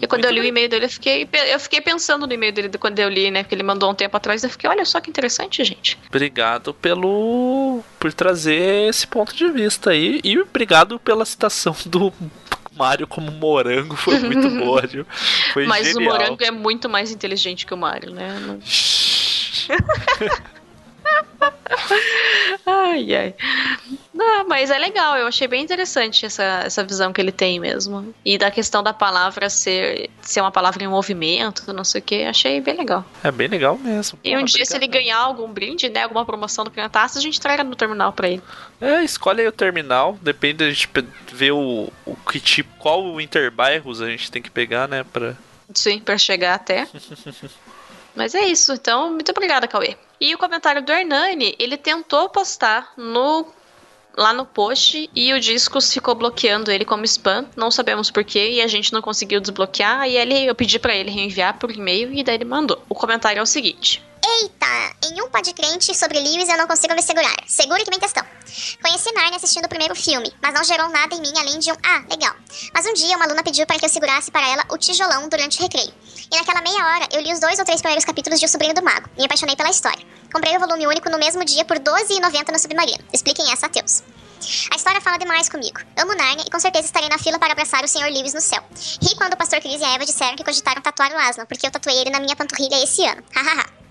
E quando eu li o e-mail dele, eu fiquei, eu fiquei pensando no e-mail dele quando eu li, né? Porque ele mandou um tempo atrás, eu fiquei, olha só que interessante, gente. Obrigado pelo por trazer esse ponto de vista aí e obrigado pela citação do Mario como morango, foi muito boa, viu? Foi Mas genial. o Morango é muito mais inteligente que o Mario, né? Não- Ai, ai. Ah, mas é legal, eu achei bem interessante essa, essa visão que ele tem mesmo. E da questão da palavra ser, ser uma palavra em movimento, não sei o que, achei bem legal. É bem legal mesmo. E um dia, se ele obrigado. ganhar algum brinde, né, alguma promoção do Planetaço, a gente traga no terminal pra ele. É, escolhe aí o terminal, depende a gente ver o, o que tipo, qual o interbairros a gente tem que pegar, né, pra... Sim, pra chegar até. Mas é isso, então, muito obrigada, Cauê. E o comentário do Hernani, ele tentou postar no lá no post e o Discos ficou bloqueando ele como spam, não sabemos porquê, e a gente não conseguiu desbloquear, e ele, eu pedi pra ele reenviar por e-mail e daí ele mandou. O comentário é o seguinte: Eita! Em um podcast sobre Lewis eu não consigo me segurar. Segura que vem questão. Conheci Narnia assistindo o primeiro filme, mas não gerou nada em mim além de um ah, legal. Mas um dia uma aluna pediu para que eu segurasse para ela o tijolão durante o recreio. E naquela meia hora eu li os dois ou três primeiros capítulos de O Sobrinho do Mago me apaixonei pela história. Comprei o volume único no mesmo dia por R$ 12,90 no Submarino. Expliquem essa, ateus. A história fala demais comigo. Amo Narnia e com certeza estarei na fila para abraçar o Sr. Lewis no céu. Ri quando o Pastor Chris e a Eva disseram que cogitaram tatuar o Aslan, porque eu tatuei ele na minha panturrilha esse ano. Hahaha.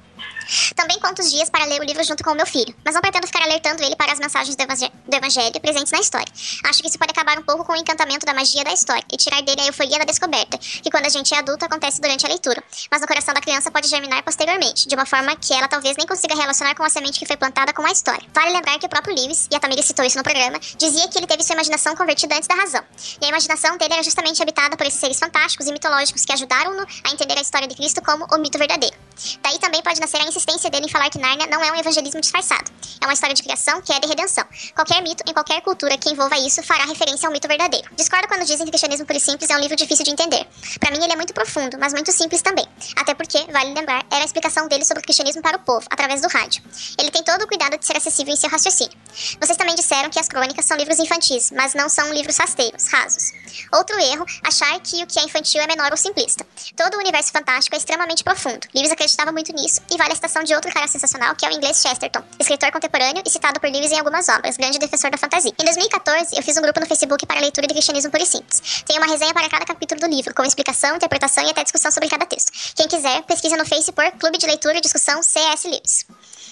Também conto os dias para ler o livro junto com o meu filho, mas não pretendo ficar alertando ele para as mensagens do, evangé- do evangelho presentes na história. Acho que isso pode acabar um pouco com o encantamento da magia da história e tirar dele a euforia da descoberta, que quando a gente é adulto acontece durante a leitura, mas no coração da criança pode germinar posteriormente, de uma forma que ela talvez nem consiga relacionar com a semente que foi plantada com a história. Vale lembrar que o próprio Lewis, e a Tamiri citou isso no programa, dizia que ele teve sua imaginação convertida antes da razão. E a imaginação dele era justamente habitada por esses seres fantásticos e mitológicos que ajudaram-no a entender a história de Cristo como o mito verdadeiro. Daí também pode nascer a insistência dele em falar que Nárnia não é um evangelismo disfarçado. É uma história de criação que é de redenção. Qualquer mito, em qualquer cultura que envolva isso, fará referência ao mito verdadeiro. Discordo quando dizem que o cristianismo puro e simples é um livro difícil de entender. Para mim, ele é muito profundo, mas muito simples também. Até porque, vale lembrar, era a explicação dele sobre o cristianismo para o povo, através do rádio. Ele tem todo o cuidado de ser acessível em seu raciocínio. Vocês também disseram que as crônicas são livros infantis, mas não são livros rasteiros, rasos. Outro erro, achar que o que é infantil é menor ou simplista. Todo o universo fantástico é extremamente profundo. Lewis acreditava muito nisso, e vale a citação de outro cara sensacional, que é o inglês Chesterton, escritor contemporâneo e citado por Lewis em algumas obras, grande defensor da fantasia. Em 2014, eu fiz um grupo no Facebook para leitura de cristianismo puro e simples. Tem uma resenha para cada capítulo do livro, com explicação, interpretação e até discussão sobre cada texto. Quem quiser, pesquisa no Face por Clube de Leitura e Discussão C.S. Lewis.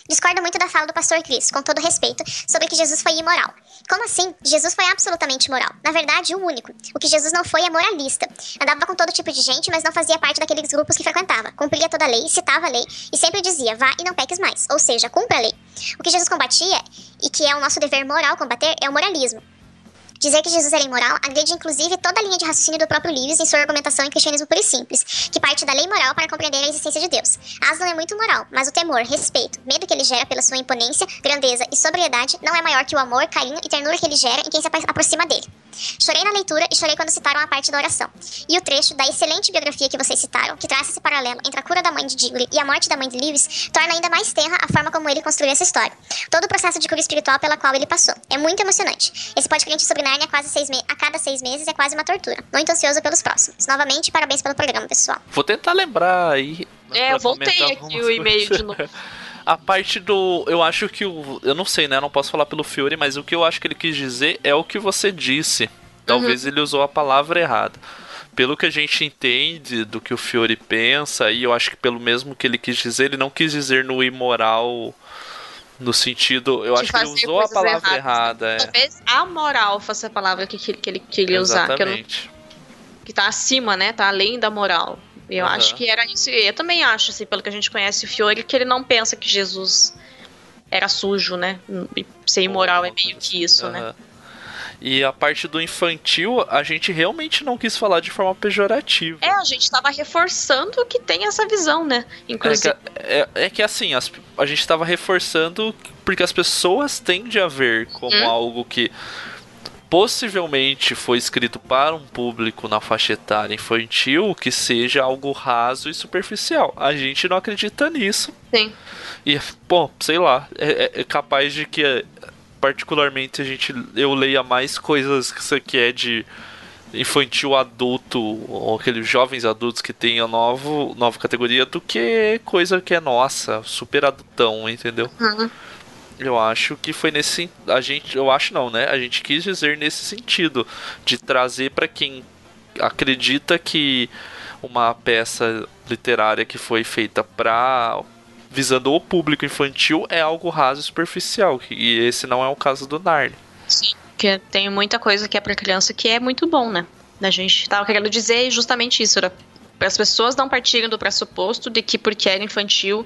Discordo muito da fala do pastor Chris, com todo respeito, sobre que Jesus foi imoral. Como assim? Jesus foi absolutamente moral. Na verdade, o único. O que Jesus não foi é moralista. Andava com todo tipo de gente, mas não fazia parte daqueles grupos que frequentava. Cumpria toda a lei, citava a lei e sempre dizia: vá e não peques mais. Ou seja, cumpra a lei. O que Jesus combatia, e que é o nosso dever moral combater, é o moralismo. Dizer que Jesus era imoral agride inclusive toda a linha de raciocínio do próprio Lewis em sua argumentação em cristianismo puro e simples, que parte da lei moral para compreender a existência de Deus. Aslan é muito moral, mas o temor, respeito, medo que ele gera pela sua imponência, grandeza e sobriedade não é maior que o amor, carinho e ternura que ele gera em quem se aproxima dele. Chorei na leitura e chorei quando citaram a parte da oração. E o trecho da excelente biografia que vocês citaram, que traça esse paralelo entre a cura da mãe de Digley e a morte da mãe de Lewis, torna ainda mais tenra a forma como ele construiu essa história. Todo o processo de cura espiritual pela qual ele passou. É muito emocionante. Esse podcast sobre Narnia quase seis a cada seis meses é quase uma tortura. Muito ansioso pelos próximos. Novamente, parabéns pelo programa, pessoal. Vou tentar lembrar aí. É, eu voltei aqui o e-mail de novo. a parte do. Eu acho que o. Eu não sei, né? Eu não posso falar pelo Fiore, mas o que eu acho que ele quis dizer é o que você disse. Talvez uhum. ele usou a palavra errada. Pelo que a gente entende do que o Fiore pensa, e eu acho que pelo mesmo que ele quis dizer, ele não quis dizer no imoral. No sentido, eu acho que ele usou a palavra erradas, errada. É. Talvez a moral fosse a palavra que, que, que ele queria usar. Que, não, que tá acima, né? Tá além da moral. Eu uhum. acho que era isso. Eu também acho, assim, pelo que a gente conhece o Fiore, que ele não pensa que Jesus era sujo, né? Ser imoral é meio que isso, uhum. né? E a parte do infantil, a gente realmente não quis falar de forma pejorativa. É, a gente estava reforçando que tem essa visão, né? Inclusive. É que, é, é que assim, as, a gente estava reforçando porque as pessoas tendem a ver como hum? algo que possivelmente foi escrito para um público na faixa etária infantil que seja algo raso e superficial. A gente não acredita nisso. Sim. E, bom, sei lá, é, é capaz de que particularmente a gente eu leia mais coisas que isso é de infantil adulto ou aqueles jovens adultos que tem a novo, nova categoria do que coisa que é nossa, super adultão, entendeu? Uhum. Eu acho que foi nesse a gente, eu acho não, né? A gente quis dizer nesse sentido de trazer para quem acredita que uma peça literária que foi feita para visando o público infantil é algo raso e superficial, e esse não é o caso do Narnia. Sim, que tem muita coisa que é para criança que é muito bom, né? A gente tava querendo dizer justamente isso, era para as pessoas não partirem do pressuposto de que porque era infantil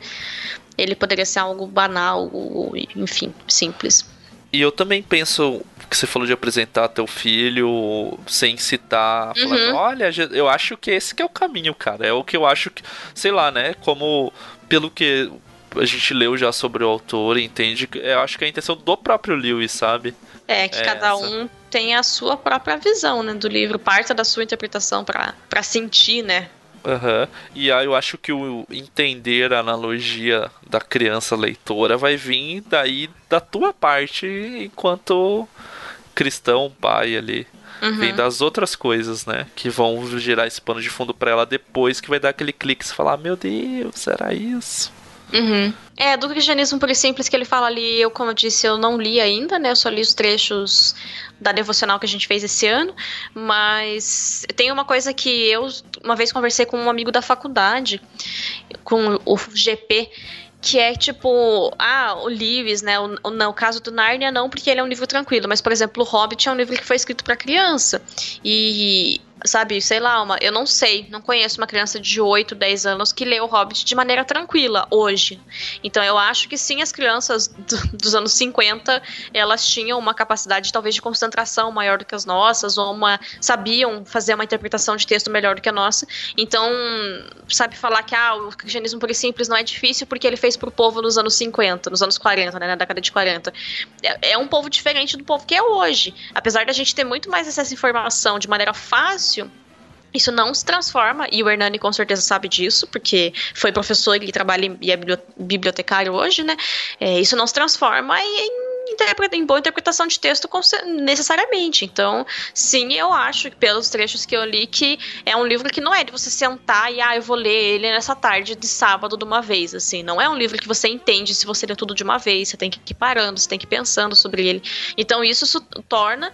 ele poderia ser algo banal, ou, enfim, simples. E eu também penso que você falou de apresentar teu filho sem citar, uhum. falando, olha, eu acho que esse que é o caminho, cara. É o que eu acho que, sei lá, né? Como pelo que a gente leu já sobre o autor, entende? Eu acho que é a intenção do próprio Lewis, sabe? É, que é cada essa. um tem a sua própria visão, né, do livro, parte da sua interpretação para sentir, né, Uhum. E aí eu acho que o entender a analogia da criança leitora vai vir daí da tua parte enquanto cristão, pai ali. Uhum. Vem das outras coisas, né? Que vão gerar esse pano de fundo para ela depois, que vai dar aquele clique e falar: Meu Deus, será isso? Uhum. É, do cristianismo por simples que ele fala ali, eu, como eu disse, eu não li ainda, né? Eu só li os trechos da devocional que a gente fez esse ano, mas tem uma coisa que eu uma vez conversei com um amigo da faculdade, com o GP, que é tipo, ah, o Lewis, né? O, o, no caso do Narnia, não, porque ele é um livro tranquilo, mas, por exemplo, o Hobbit é um livro que foi escrito para criança. E sabe, sei lá, uma, eu não sei, não conheço uma criança de 8, 10 anos que lê o Hobbit de maneira tranquila hoje. Então eu acho que sim, as crianças do, dos anos 50, elas tinham uma capacidade talvez de concentração maior do que as nossas, ou uma sabiam fazer uma interpretação de texto melhor do que a nossa. Então, sabe falar que ah, o cristianismo por simples não é difícil porque ele fez pro povo nos anos 50, nos anos 40, né, na década de 40. É, é um povo diferente do povo que é hoje. Apesar da gente ter muito mais acesso à informação de maneira fácil, isso não se transforma, e o Hernani com certeza sabe disso, porque foi professor e trabalha e é bibliotecário hoje, né? É, isso não se transforma em em boa interpretação de texto necessariamente. Então, sim, eu acho, pelos trechos que eu li, que é um livro que não é de você sentar e, ah, eu vou ler ele nessa tarde de sábado de uma vez, assim. Não é um livro que você entende se você lê tudo de uma vez, você tem que ir parando, você tem que ir pensando sobre ele. Então, isso torna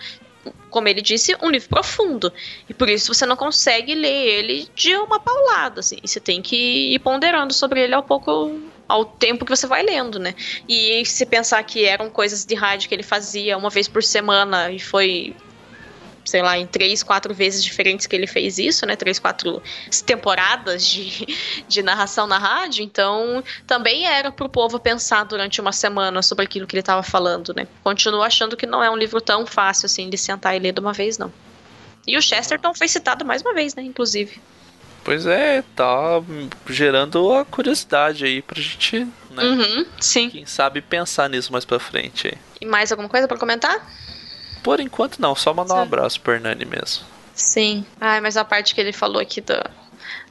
como ele disse, um livro profundo. E por isso você não consegue ler ele de uma paulada, assim. Você tem que ir ponderando sobre ele ao pouco ao tempo que você vai lendo, né? E se pensar que eram coisas de rádio que ele fazia uma vez por semana e foi sei lá, em três, quatro vezes diferentes que ele fez isso, né? Três, quatro temporadas de, de narração na rádio. Então, também era pro povo pensar durante uma semana sobre aquilo que ele estava falando, né? Continuo achando que não é um livro tão fácil assim de sentar e ler de uma vez, não. E o Chesterton foi citado mais uma vez, né? Inclusive. Pois é, tá gerando a curiosidade aí pra gente, né? Uhum, sim. Quem sabe pensar nisso mais pra frente aí. E mais alguma coisa para comentar? Por enquanto não, só mandar um abraço pro Hernani mesmo. Sim. Ai, mas a parte que ele falou aqui da,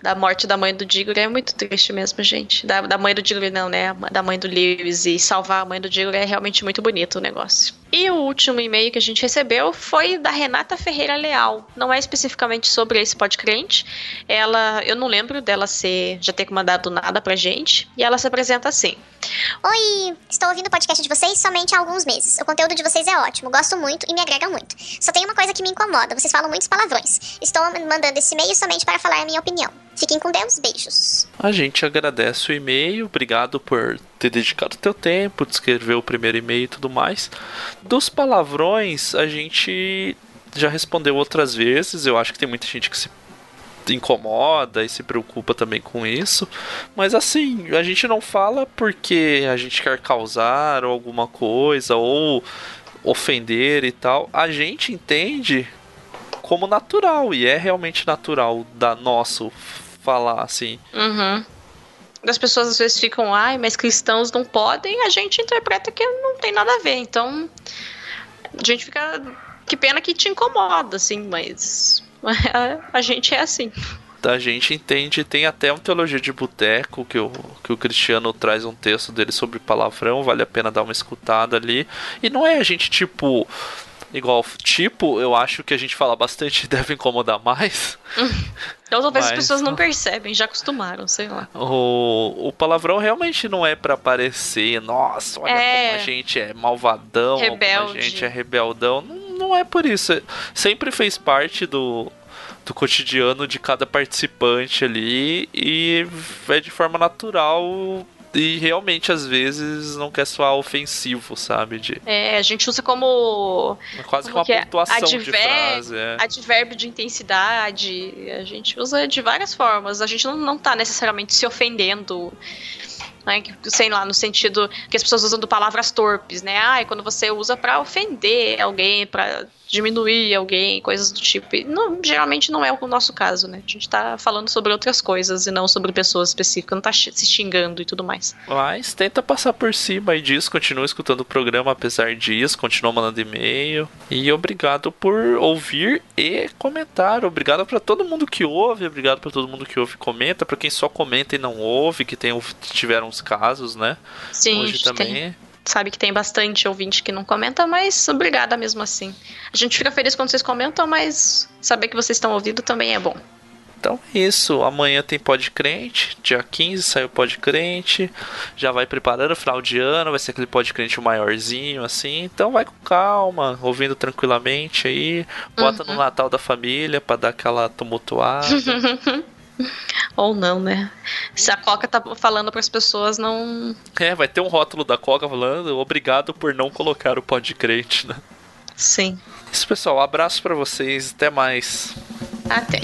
da morte da mãe do Diggory é muito triste mesmo, gente. Da, da mãe do Diggory não, né? Da mãe do Lewis e salvar a mãe do Diggory é realmente muito bonito o negócio. E o último e-mail que a gente recebeu foi da Renata Ferreira Leal. Não é especificamente sobre esse podcrente. Ela, eu não lembro dela ser já ter mandado nada pra gente. E ela se apresenta assim: Oi, estou ouvindo o podcast de vocês somente há alguns meses. O conteúdo de vocês é ótimo, gosto muito e me agrega muito. Só tem uma coisa que me incomoda: vocês falam muitos palavrões. Estou mandando esse e-mail somente para falar a minha opinião. Fiquem com Deus, beijos. A gente agradece o e-mail, obrigado por ter dedicado teu tempo, de escrever o primeiro e-mail e tudo mais. Dos palavrões, a gente já respondeu outras vezes. Eu acho que tem muita gente que se incomoda e se preocupa também com isso. Mas assim, a gente não fala porque a gente quer causar alguma coisa ou ofender e tal. A gente entende como natural e é realmente natural da nosso falar assim. Uhum. As pessoas às vezes ficam, ai, mas cristãos não podem, a gente interpreta que não tem nada a ver. Então, a gente fica. Que pena que te incomoda, assim, mas a gente é assim. A gente entende, tem até uma teologia de boteco que o, que o Cristiano traz um texto dele sobre palavrão, vale a pena dar uma escutada ali. E não é a gente tipo. Igual, tipo, eu acho que a gente fala bastante deve incomodar mais. Então talvez Mas, as pessoas não percebem, já acostumaram, sei lá. O, o palavrão realmente não é para parecer, nossa, olha é... como a gente é malvadão, Rebelde. como a gente é rebeldão. Não, não é por isso. Sempre fez parte do, do cotidiano de cada participante ali e é de forma natural e realmente às vezes não quer soar ofensivo, sabe? De... É, a gente usa como. Quase como, uma é? pontuação Adver... de frase. É. Advérbio de intensidade. A gente usa de várias formas. A gente não, não tá necessariamente se ofendendo né? Sei lá, no sentido que as pessoas usam palavras torpes, né? Ah, quando você usa para ofender alguém, para diminuir alguém, coisas do tipo. E não, geralmente não é o nosso caso, né? A gente tá falando sobre outras coisas e não sobre pessoas específicas, não tá se xingando e tudo mais. Mas tenta passar por cima e diz, continua escutando o programa apesar disso, continua mandando e-mail. E obrigado por ouvir e comentar. Obrigado para todo mundo que ouve, obrigado para todo mundo que ouve e comenta, para quem só comenta e não ouve, que tem, tiveram os casos, né? Sim, Hoje também. Tem sabe que tem bastante ouvinte que não comenta, mas obrigada mesmo assim. A gente fica feliz quando vocês comentam, mas saber que vocês estão ouvindo também é bom. Então é isso. Amanhã tem Pod Crente. Dia 15 saiu Pod Crente. Já vai preparando o final de ano. Vai ser aquele Pod Crente maiorzinho assim. Então vai com calma, ouvindo tranquilamente aí. Bota uhum. no Natal da família para dar aquela tumultuada. Ou não, né? Se a Coca tá falando para as pessoas não. É, vai ter um rótulo da Coca falando obrigado por não colocar o pó de crente, né? Sim. Isso, pessoal. Um abraço para vocês. Até mais. Até.